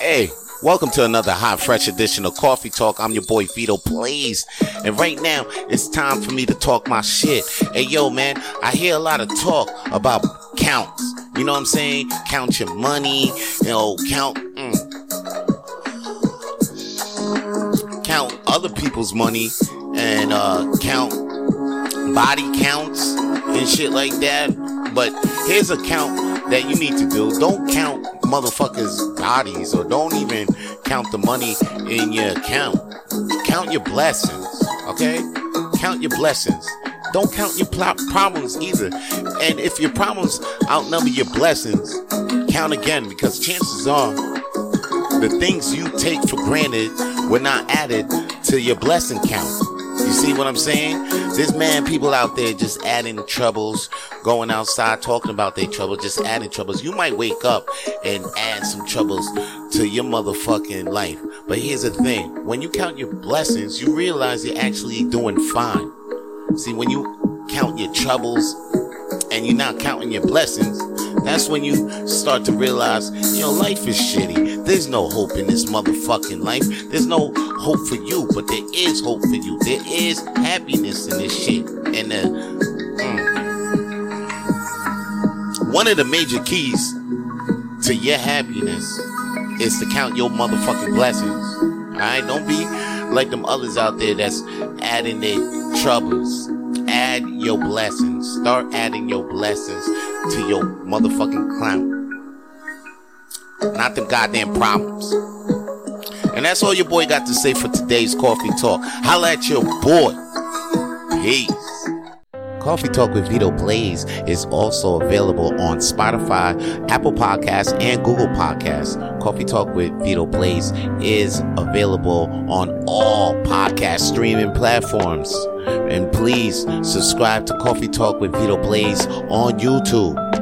Hey, welcome to another hot, fresh edition of Coffee Talk. I'm your boy Vito Blaze, And right now, it's time for me to talk my shit. Hey, yo, man, I hear a lot of talk about counts. You know what I'm saying? Count your money, you know, count, mm, count other people's money and, uh, count body counts and shit like that. But here's a count that you need to do. Don't count motherfuckers' bodies or don't even count the money in your account. Count your blessings, okay? Count your blessings. Don't count your pl- problems either. And if your problems outnumber your blessings, count again because chances are the things you take for granted were not added to your blessing count. See what I'm saying? This man people out there just adding troubles, going outside talking about their trouble, just adding troubles. You might wake up and add some troubles to your motherfucking life. But here's the thing. When you count your blessings, you realize you're actually doing fine. See, when you count your troubles and you're not counting your blessings, that's when you start to realize, your life is shitty. There's no hope in this motherfucking life. There's no hope for you, but there is hope for you. There is happiness in this shit. And uh, mm. one of the major keys to your happiness is to count your motherfucking blessings. Alright? Don't be like them others out there that's adding their troubles. Add your blessings. Start adding your blessings to your motherfucking clown. Not the goddamn problems. And that's all your boy got to say for today's coffee talk. Holla at your boy. Peace. Coffee Talk with Vito Blaze is also available on Spotify, Apple Podcasts, and Google Podcasts. Coffee Talk with Vito Blaze is available on all podcast streaming platforms. And please subscribe to Coffee Talk with Vito Blaze on YouTube.